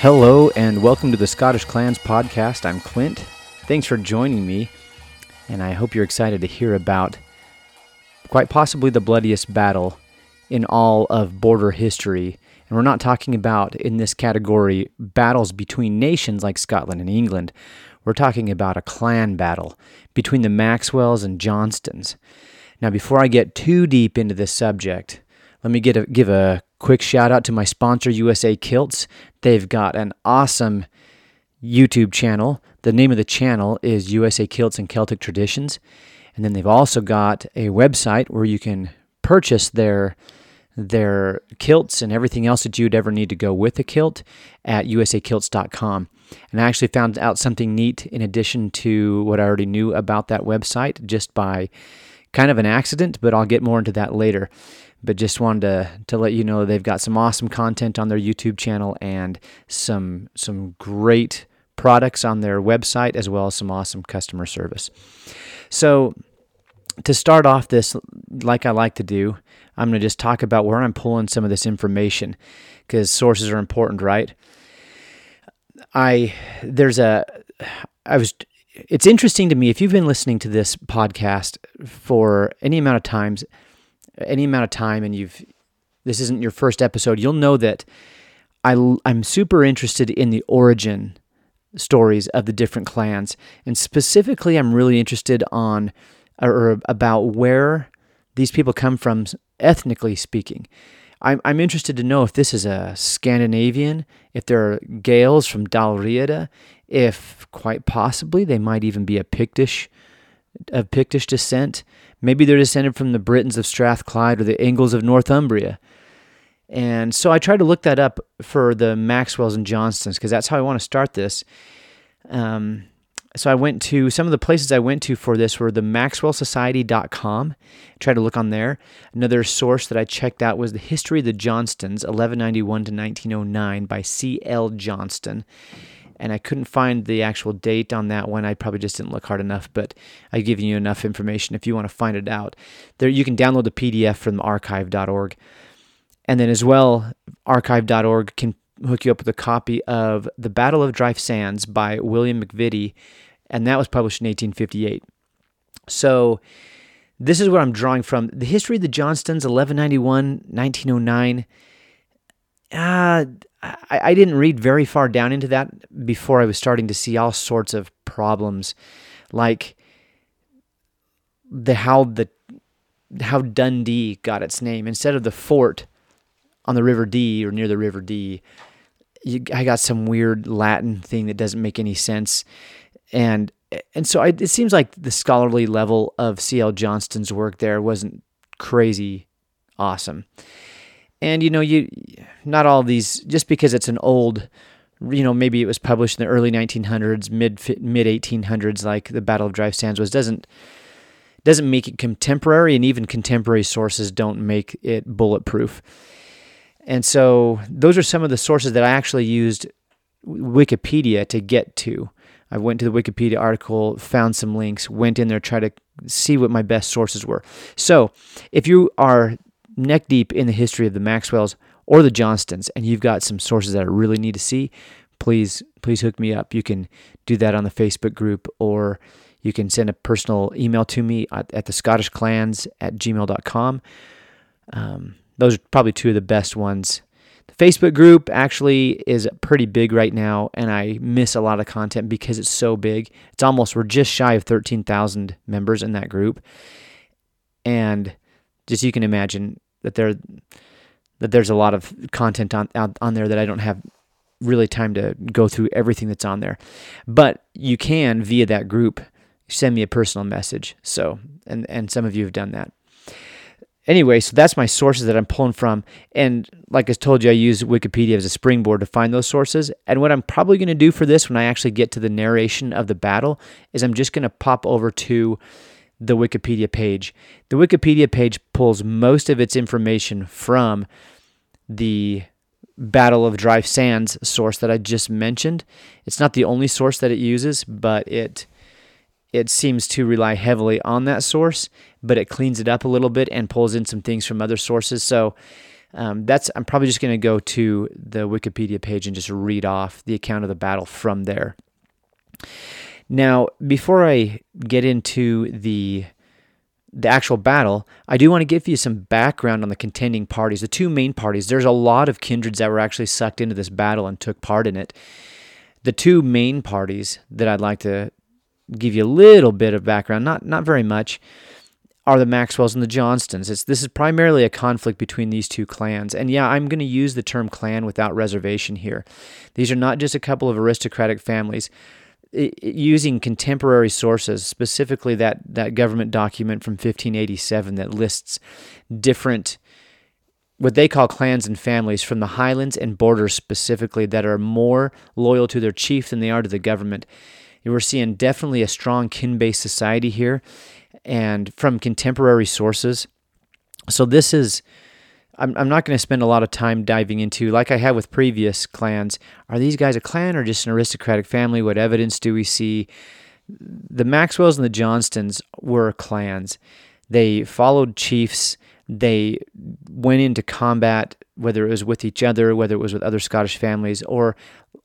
Hello, and welcome to the Scottish Clans podcast. I'm Clint. Thanks for joining me, and I hope you're excited to hear about quite possibly the bloodiest battle in all of border history. And we're not talking about, in this category, battles between nations like Scotland and England. We're talking about a clan battle between the Maxwells and Johnstones. Now, before I get too deep into this subject, let me get a, give a quick shout out to my sponsor, USA Kilts. They've got an awesome YouTube channel. The name of the channel is USA Kilts and Celtic Traditions. And then they've also got a website where you can purchase their their kilts and everything else that you'd ever need to go with a kilt at usakilts.com. And I actually found out something neat in addition to what I already knew about that website just by kind of an accident, but I'll get more into that later but just wanted to, to let you know they've got some awesome content on their YouTube channel and some some great products on their website as well as some awesome customer service. So to start off this like I like to do, I'm going to just talk about where I'm pulling some of this information because sources are important, right? I there's a I was it's interesting to me if you've been listening to this podcast for any amount of times any amount of time and you've this isn't your first episode, you'll know that I, I'm super interested in the origin stories of the different clans, and specifically, I'm really interested on or about where these people come from, ethnically speaking. I'm, I'm interested to know if this is a Scandinavian, if there are Gaels from Dalriada, if quite possibly they might even be a Pictish of Pictish descent. Maybe they're descended from the Britons of Strathclyde or the Angles of Northumbria. And so I tried to look that up for the Maxwells and Johnstones because that's how I want to start this. Um, so I went to some of the places I went to for this were the maxwellsociety.com. Tried to look on there. Another source that I checked out was the History of the Johnstones, 1191 to 1909 by C.L. Johnstone and I couldn't find the actual date on that one. I probably just didn't look hard enough, but I've given you enough information if you want to find it out. There, you can download the PDF from archive.org, and then as well, archive.org can hook you up with a copy of The Battle of Dryfe Sands by William McVitie, and that was published in 1858. So this is what I'm drawing from. The history of the Johnstones, 1191, 1909. Uh, I, I didn't read very far down into that before I was starting to see all sorts of problems, like the how the how Dundee got its name instead of the fort on the River Dee or near the River Dee. You, I got some weird Latin thing that doesn't make any sense, and and so I, it seems like the scholarly level of C.L. Johnstone's work there wasn't crazy awesome. And you know, you not all these just because it's an old, you know, maybe it was published in the early 1900s, mid mid 1800s, like the Battle of Dryfe Sands was, doesn't doesn't make it contemporary, and even contemporary sources don't make it bulletproof. And so, those are some of the sources that I actually used Wikipedia to get to. I went to the Wikipedia article, found some links, went in there, tried to see what my best sources were. So, if you are neck deep in the history of the Maxwells or the Johnstones, and you've got some sources that I really need to see, please please hook me up. You can do that on the Facebook group or you can send a personal email to me at, at the Scottish Clans at gmail.com. Um, those are probably two of the best ones. The Facebook group actually is pretty big right now, and I miss a lot of content because it's so big. It's almost, we're just shy of 13,000 members in that group. And just you can imagine that there that there's a lot of content on out, on there that I don't have really time to go through everything that's on there. But you can via that group send me a personal message. So and and some of you have done that. Anyway, so that's my sources that I'm pulling from. And like I told you, I use Wikipedia as a springboard to find those sources. And what I'm probably going to do for this when I actually get to the narration of the battle is I'm just going to pop over to the Wikipedia page. The Wikipedia page pulls most of its information from the Battle of Dryfe Sands source that I just mentioned. It's not the only source that it uses, but it it seems to rely heavily on that source, but it cleans it up a little bit and pulls in some things from other sources. So Um, that's I'm probably just going to go to the Wikipedia page and just read off the account of the battle from there. Now, before I get into the the actual battle, I do want to give you some background on the contending parties, the two main parties. There's a lot of kindreds that were actually sucked into this battle and took part in it. The two main parties that I'd like to give you a little bit of background, not not very much, are the Maxwells and the Johnstones. It's, this is primarily a conflict between these two clans. And yeah, I'm going to use the term clan without reservation here. These are not just a couple of aristocratic families. Using contemporary sources, specifically that, that government document from 1587 that lists different, what they call clans and families from the highlands and borders specifically, that are more loyal to their chief than they are to the government. We're seeing definitely a strong kin based society here and from contemporary sources. So this is I'm, I'm not going to spend a lot of time diving into, like I have with previous clans, are these guys a clan or just an aristocratic family? What evidence do we see? The Maxwells and the Johnstones were clans. They followed chiefs. They went into combat, whether it was with each other, whether it was with other Scottish families, or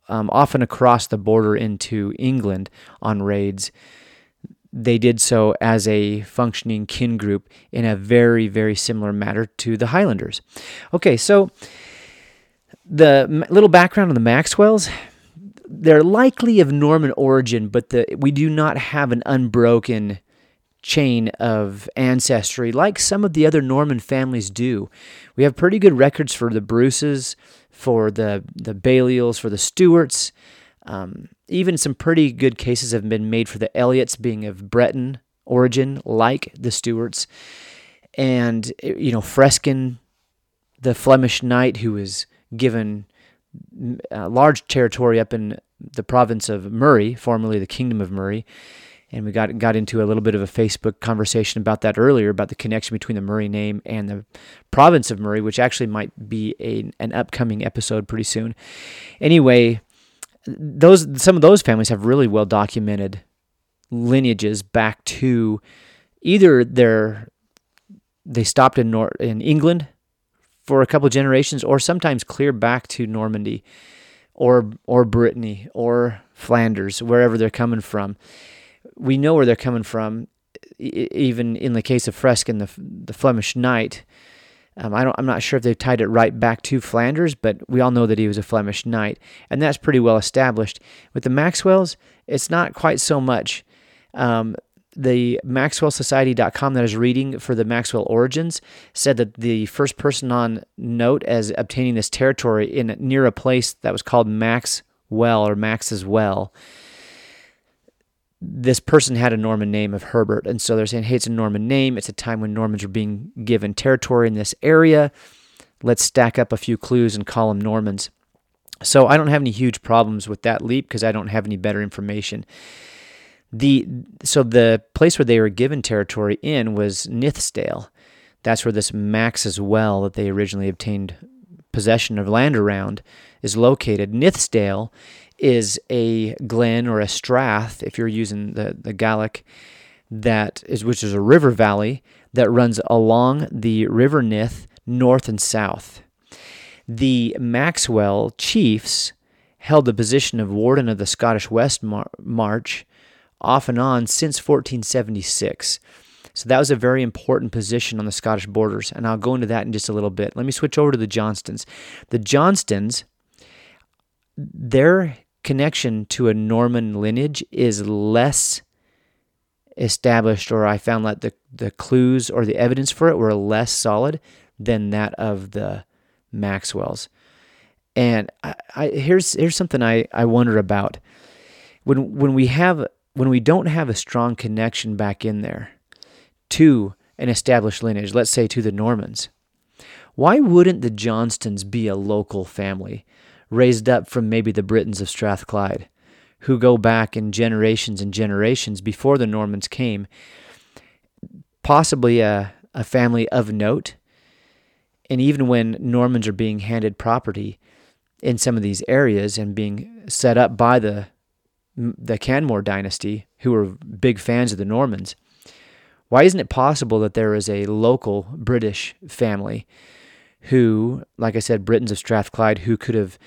um, often across the border into England on raids they did so as a functioning kin group in a very, very similar manner to the Highlanders. Okay, so the little background on the Maxwells. They're likely of Norman origin, but the, we do not have an unbroken chain of ancestry like some of the other Norman families do. We have pretty good records for the Bruces, for the, the Balliols, for the Stuarts. Um, even some pretty good cases have been made for the Elliots being of Breton origin, like the Stuarts. And, eh, you know, Freskin, the Flemish knight who was given a large territory up in the province of Moray, formerly the Kingdom of Moray. And we got got into a little bit of a Facebook conversation about that earlier about the connection between the Murray name and the province of Moray, which actually might be a, an upcoming episode pretty soon. Anyway, those some of those families have really well documented lineages back to either their they stopped in Nor- in England for a couple generations, or sometimes clear back to Normandy, or or Brittany, or Flanders, wherever they're coming from. We know where they're coming from, even in the case of Freskin, the the Flemish knight. Um, I don't, I'm not sure if they've tied it right back to Flanders, but we all know that he was a Flemish knight, and that's pretty well established. With the Maxwells, it's not quite so much. Um, the MaxwellSociety.com that I was reading for the Maxwell origins said that the first person on note as obtaining this territory in near a place that was called Maxwell or Max's Well this person had a Norman name of Herbert. And so they're saying, hey, it's a Norman name. It's a time when Normans were being given territory in this area. Let's stack up a few clues and call them Normans. So I don't have any huge problems with that leap because I don't have any better information. The so the place where they were given territory in was Nithsdale. That's where this Max's Well that they originally obtained possession of land around is located. Nithsdale is a glen or a strath, if you're using the, the Gaelic, that is which is a river valley that runs along the River Nith north and south. The Maxwell chiefs held the position of warden of the Scottish West Mar- March off and on since 1476. So that was a very important position on the Scottish borders, and I'll go into that in just a little bit. Let me switch over to the Johnstones. The Johnstones, their connection to a Norman lineage is less established, or I found that the, the clues or the evidence for it were less solid than that of the Maxwells. And I, I, here's here's something I, I wonder about. When when we have when we don't have a strong connection back in there to an established lineage, let's say to the Normans, why wouldn't the Johnstones be a local family? Raised up from maybe the Britons of Strathclyde, who go back in generations and generations before the Normans came, possibly a, a family of note. And even when Normans are being handed property in some of these areas and being set up by the the Canmore dynasty, who were big fans of the Normans, why isn't it possible that there is a local British family who, like I said, Britons of Strathclyde, who could have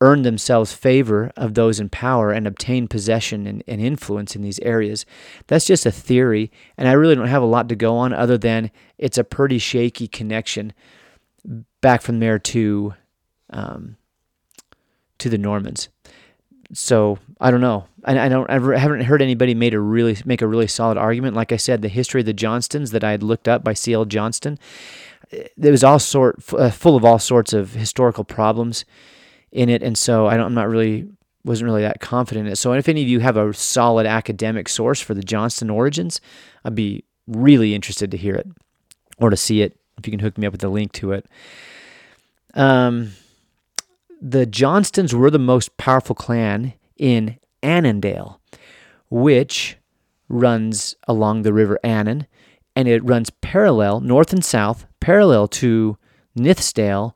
earned themselves favor of those in power and obtained possession and, and, influence in these areas. That's just a theory, and I really don't have a lot to go on other than it's a pretty shaky connection back from there to um, to the Normans. So I don't know. I, I don't. I haven't heard anybody made a really make a really solid argument. Like I said, the history of the Johnstones that I had looked up by C.L. Johnstone, it was all sort uh, full of all sorts of historical problems in it, and so I am not really wasn't really that confident in it. So if any of you have a solid academic source for the Johnstone origins, I'd be really interested to hear it or to see it. If you can hook me up with a link to it. Um, the Johnstones were the most powerful clan in Annandale, which runs along the River Annan, and it runs parallel, north and south, parallel to Nithsdale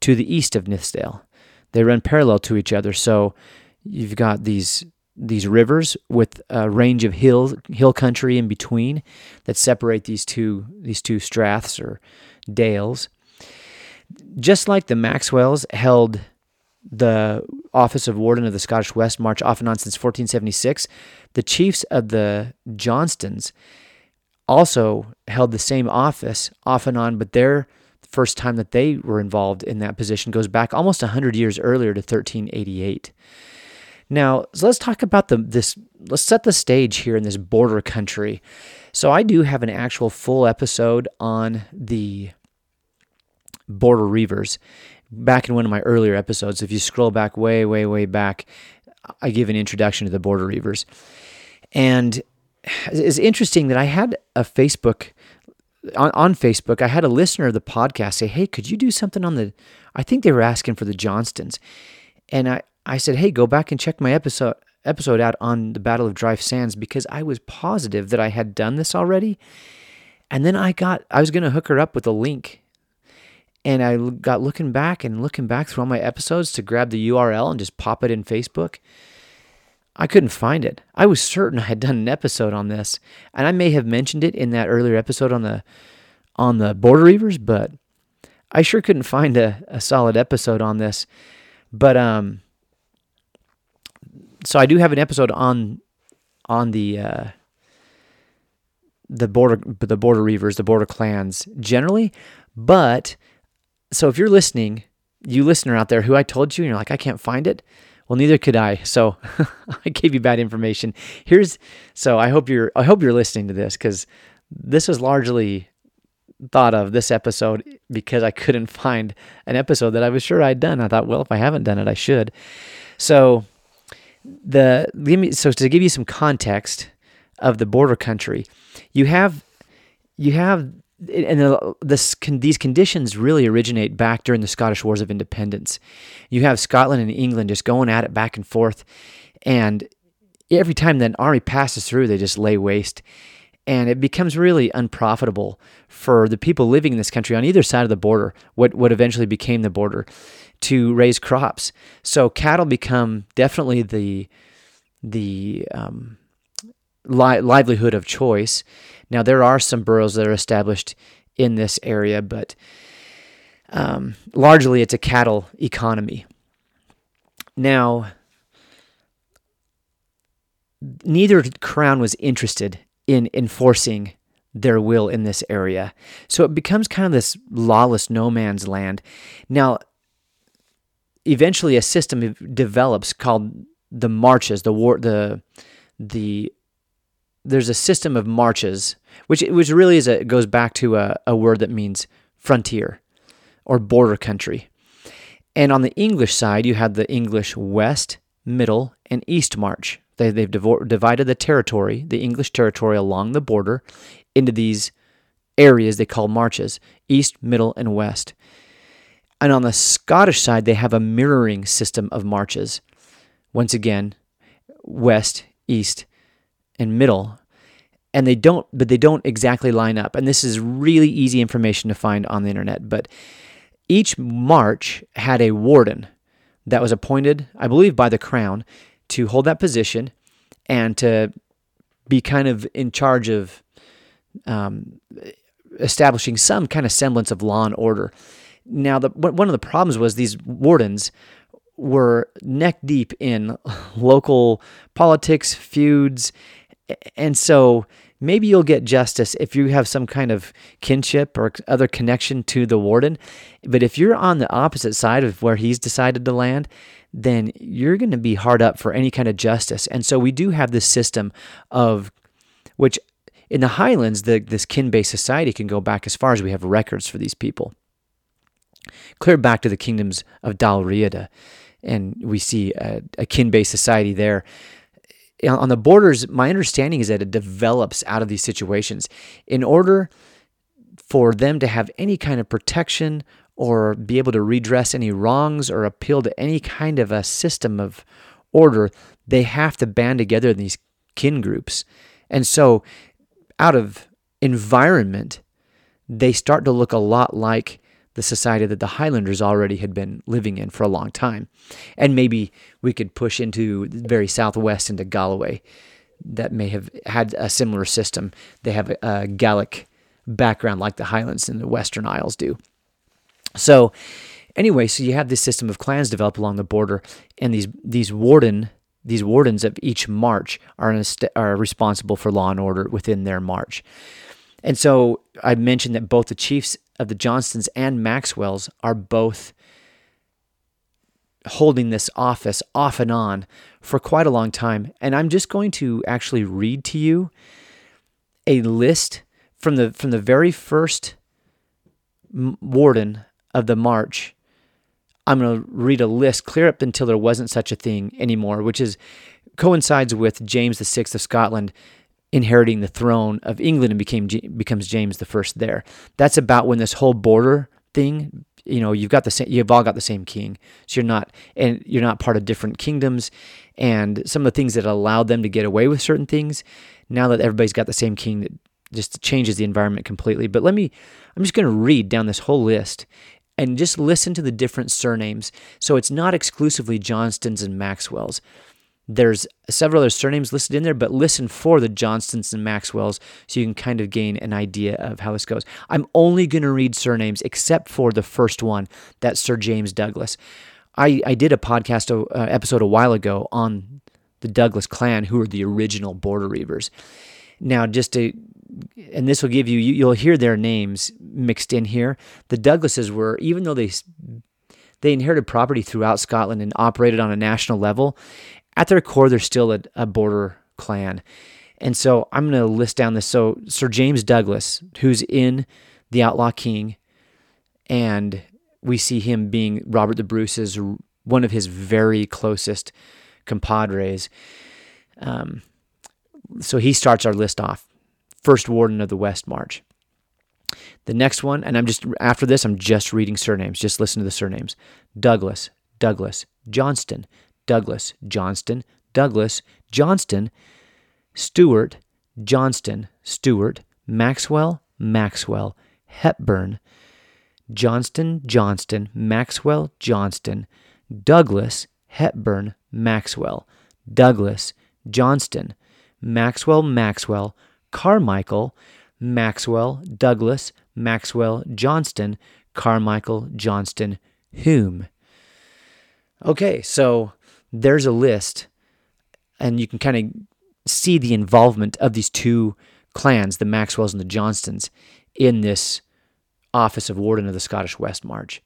to the east of Nithsdale. They run parallel to each other. So you've got these these rivers with a range of hills, hill country in between that separate these two these two straths or dales. Just like the Maxwells held the office of Warden of the Scottish West March off and on since 1476, the chiefs of the Johnstones also held the same office off and on, but their first time that they were involved in that position goes back almost 100 years earlier to 1388. Now, so let's talk about the this let's set the stage here in this border country. So I do have an actual full episode on the border reivers back in one of my earlier episodes. If you scroll back way, way, way back, I give an introduction to the border reivers. And it's interesting that I had a Facebook on, on Facebook, I had a listener of the podcast say, Hey, could you do something on the I think they were asking for the Johnstones. And I, I said, Hey, go back and check my episode episode out on the Battle of Dryfe Sands because I was positive that I had done this already. And then I got I was gonna hook her up with a link and I got looking back and looking back through all my episodes to grab the URL and just pop it in Facebook. I couldn't find it. I was certain I had done an episode on this, and I may have mentioned it in that earlier episode on the on the border reavers, but I sure couldn't find a, a solid episode on this. But um, so I do have an episode on on the uh, the border the border reavers, the border clans generally, but so if you're listening, you listener out there who I told you, and you're like, I can't find it. Well, neither could I. So I gave you bad information. Here's so I hope you're I hope you're listening to this because this was largely thought of this episode because I couldn't find an episode that I was sure I'd done. I thought, well, if I haven't done it, I should. So the give me so to give you some context of the border country, you have you have and this these conditions really originate back during the Scottish Wars of Independence. You have Scotland and England just going at it back and forth, and every time that an army passes through, they just lay waste, and it becomes really unprofitable for the people living in this country on either side of the border, what what eventually became the border, to raise crops. So cattle become definitely the the um, li- livelihood of choice now, there are some boroughs that are established in this area, but um, largely it's a cattle economy. Now, neither crown was interested in enforcing their will in this area. So it becomes kind of this lawless no man's land. Now, eventually a system develops called the marches, the war, the the there's a system of marches, which which really is a goes back to a, a word that means frontier or border country. And on the English side, you had the English West, Middle, and East March. They, they've divided the territory, the English territory along the border, into these areas they call marches East, Middle, and West. And on the Scottish side, they have a mirroring system of marches. Once again, West, East, and middle and they don't but they don't exactly line up and this is really easy information to find on the internet but each march had a warden that was appointed i believe by the crown to hold that position and to be kind of in charge of um, establishing some kind of semblance of law and order. Now, the, one of the problems was these wardens were neck deep in local politics, feuds, and so maybe you'll get justice if you have some kind of kinship or other connection to the warden. But if you're on the opposite side of where he's decided to land, then you're going to be hard up for any kind of justice. And so we do have this system of which in the highlands, the, this kin based society can go back as far as we have records for these people. Clear back to the kingdoms of Dalriada, and we see a, a kin based society there. On the borders, my understanding is that it develops out of these situations. In order for them to have any kind of protection or be able to redress any wrongs or appeal to any kind of a system of order, they have to band together in these kin groups. And so out of environment, they start to look a lot like the society that the Highlanders already had been living in for a long time. And maybe we could push into the very southwest into Galloway that may have had a similar system. They have a, Gaelic background like the Highlands and the Western Isles do. So, anyway, so you have this system of clans develop along the border, and these these warden these wardens of each march are, are responsible for law and order within their march. And so I mentioned that both the chiefs of the Johnstones and Maxwells are both holding this office off and on for quite a long time. And I'm just going to actually read to you a list from the from the very first warden of the march I'm going to read a list clear up until there wasn't such a thing anymore, which is coincides with James VI of Scotland inheriting the throne of England and became becomes James the First there. That's about when this whole border thing, you know, you've got the same, you've all got the same king, so you're not and you're not part of different kingdoms, and some of the things that allowed them to get away with certain things, now that everybody's got the same king, that just changes the environment completely. But let me, I'm just going to read down this whole list, and just listen to the different surnames. So it's not exclusively Johnstones and Maxwells. There's several other surnames listed in there, but listen for the Johnstones and Maxwells so you can kind of gain an idea of how this goes. I'm only going to read surnames except for the first one, that's Sir James Douglas. I, I did a podcast uh, episode a while ago on the Douglas clan, who are the original border reavers. Now, just to and this will give you, you'll hear their names mixed in here. The Douglases were, even though they they inherited property throughout Scotland and operated on a national level, at their core they're still a, a border clan. And so I'm going to list down this. So Sir James Douglas, who's in The Outlaw King, and we see him being Robert the Bruce's one of his very closest compadres. Um, so he starts our list off first warden of the West March. The next one, and I'm just after this, I'm just reading surnames. Just listen to the surnames: Douglas, Douglas, Johnstone, Douglas, Johnstone, Douglas, Johnstone, Stewart, Johnstone, Stewart, Maxwell, Maxwell, Hepburn, Johnstone, Johnstone, Maxwell, Johnstone, Douglas, Hepburn, Maxwell, Douglas, Johnstone, Maxwell, Maxwell, Carmichael, Maxwell, Douglas, Maxwell, Johnstone, Carmichael, Johnstone, Hume. Okay, so there's a list, and you can kind of see the involvement of these two clans, the Maxwells and the Johnstones, in this office of Warden of the Scottish West March.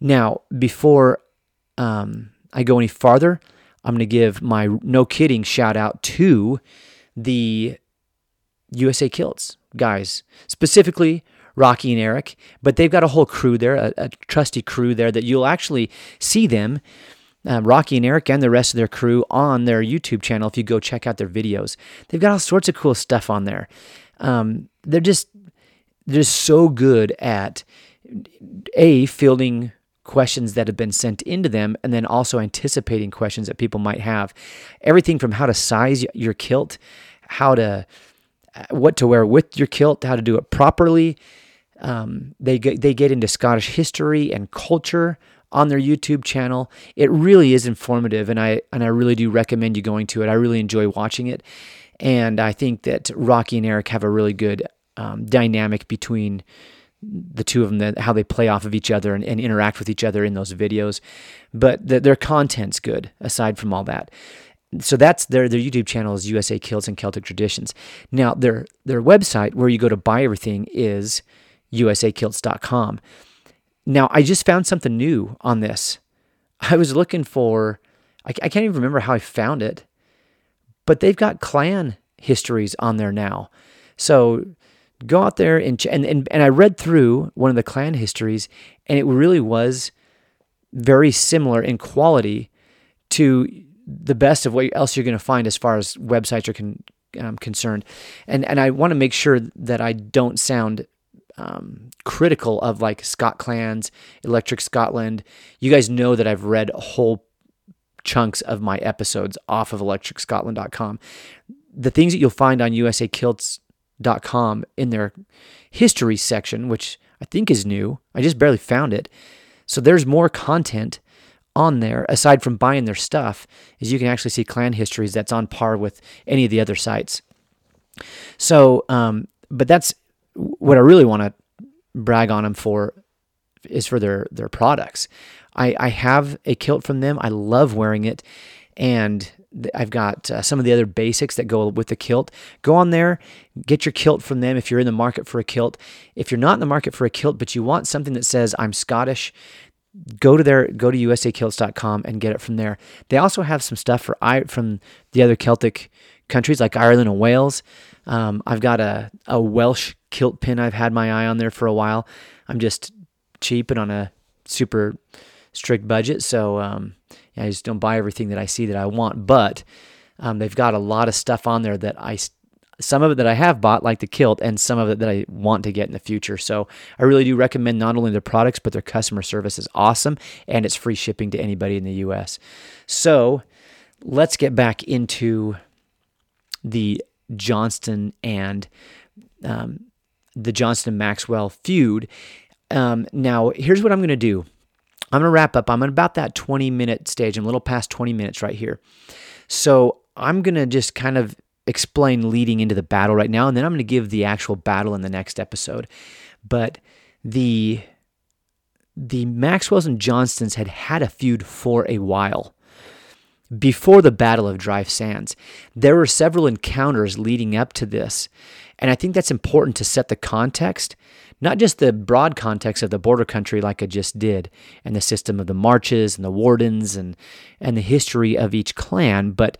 Now, before um, I go any farther, I'm going to give my no kidding shout out to the USA Kilts guys, specifically Rocky and Eric, but they've got a whole crew there, a, a trusty crew there that you'll actually see them, um, Rocky and Eric and the rest of their crew on their YouTube channel if you go check out their videos. They've got all sorts of cool stuff on there. Um, they're just they're just so good at a fielding questions that have been sent into them and then also anticipating questions that people might have. Everything from how to size your kilt, how to what to wear with your kilt, how to do it properly. Um, they they get into Scottish history and culture on their YouTube channel. It really is informative, and I and I really do recommend you going to it. I really enjoy watching it, and I think that Rocky and Eric have a really good um, dynamic between the two of them, that how they play off of each other and, and interact with each other in those videos. But the, their content's good aside from all that. So that's their their YouTube channel is USA Kilts and Celtic Traditions. Now their their website where you go to buy everything is usakilts.com. Now I just found something new on this. I was looking for I, I can't even remember how I found it, but they've got clan histories on there now. So go out there and, and and and I read through one of the clan histories, and it really was very similar in quality to the best of what else you're going to find as far as websites are con, um, concerned. And and I want to make sure that I don't sound um, critical of like ScotClans, Electric Scotland. You guys know that I've read whole chunks of my episodes off of electricscotland.com. The things that you'll find on usakilts.com in their history section, which I think is new. I just barely found it. So there's more content on there aside from buying their stuff is you can actually see clan histories that's on par with any of the other sites. So, um, but that's what I really want to brag on them for is for their their products. I, I have a kilt from them. I love wearing it, and I've got uh, some of the other basics that go with the kilt. Go on there, get your kilt from them if you're in the market for a kilt. If you're not in the market for a kilt, but you want something that says I'm Scottish, go to their go to usakilts.com and get it from there. They also have some stuff for I from the other Celtic countries like Ireland and Wales. Um, I've got a, a Welsh kilt pin I've had my eye on there for a while. I'm just cheap and on a super strict budget, so um, I just don't buy everything that I see that I want. But um, they've got a lot of stuff on there that I, some of it that I have bought, like the kilt, and some of it that I want to get in the future. So I really do recommend not only their products, but their customer service is awesome, and it's free shipping to anybody in the U.S. So let's get back into the Johnstone and um, the Johnstone Maxwell feud. Um, now, here's what I'm going to do. I'm going to wrap up. I'm at about that 20 minute stage. I'm a little past 20 minutes right here. So I'm going to just kind of explain leading into the battle right now, and then I'm going to give the actual battle in the next episode. But the the Maxwells and Johnstones had had a feud for a while before the Battle of Dryfe Sands. There were several encounters leading up to this, and I think that's important to set the context not just the broad context of the border country like I just did, and the system of the marches and the wardens and and the history of each clan, but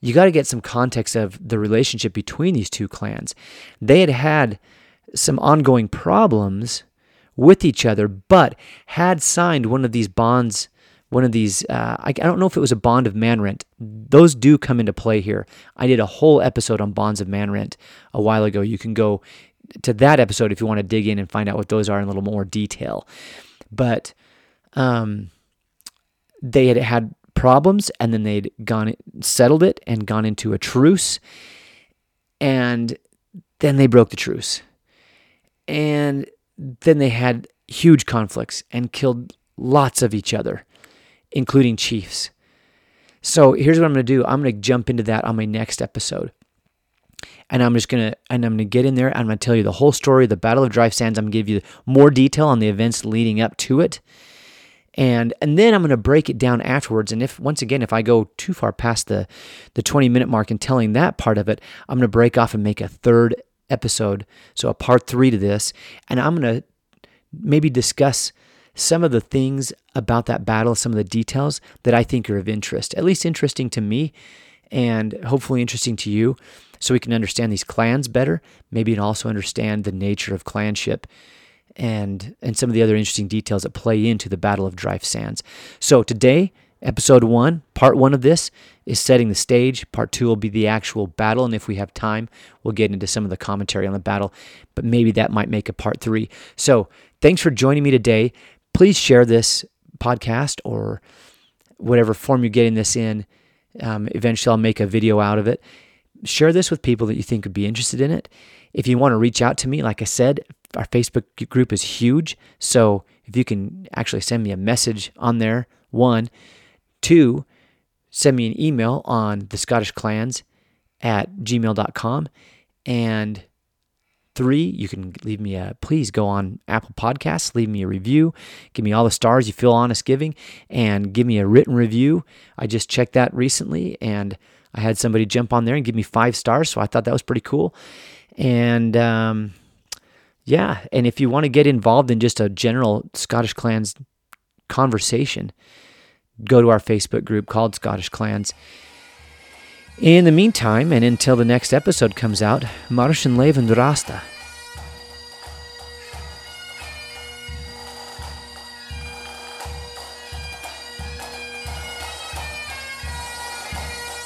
you got to get some context of the relationship between these two clans. They had had some ongoing problems with each other, but had signed one of these bonds, one of these, uh, I, I, don't know if it was a bond of manrent. Those do come into play here. I did a whole episode on bonds of manrent a while ago. You can go to that episode if you want to dig in and find out what those are in a little more detail. But um, they had had problems and then they'd gone settled it and gone into a truce and then they broke the truce and then they had huge conflicts and killed lots of each other including chiefs so here's what i'm going to do i'm going to jump into that on my next episode and I'm just gonna and I'm gonna get in there. I'm gonna tell you the whole story, the Battle of Dryfe Sands. I'm gonna give you more detail on the events leading up to it, and and then I'm gonna break it down afterwards. And if once again, if I go too far past the the 20 minute mark and telling that part of it, I'm gonna break off and make a third episode, so a part three to this, and I'm gonna maybe discuss some of the things about that battle, some of the details that I think are of interest, at least interesting to me, and hopefully interesting to you so we can understand these clans better, maybe and also understand the nature of clanship and and some of the other interesting details that play into the Battle of Dryfe Sands. So today, episode one, part one of this is setting the stage. Part two will be the actual battle, and if we have time, we'll get into some of the commentary on the battle. But maybe that might make a part three. So thanks for joining me today. Please share this podcast or whatever form you're getting this in. Um, eventually, I'll make a video out of it share this with people that you think would be interested in it. If you want to reach out to me, like I said, our Facebook group is huge. So if you can actually send me a message on there, one, two, send me an email on the Scottish clans at gmail.com. And three, you can leave me a, please go on Apple Podcasts, leave me a review, give me all the stars you feel honest giving, and give me a written review. I just checked that recently and I had somebody jump on there and give me five stars. So I thought that was pretty cool. And, um, yeah, and if you want to get involved in just a general Scottish Clans conversation, go to our Facebook group called Scottish Clans. In the meantime, and until the next episode comes out, Mar sin leibh an-dràsta.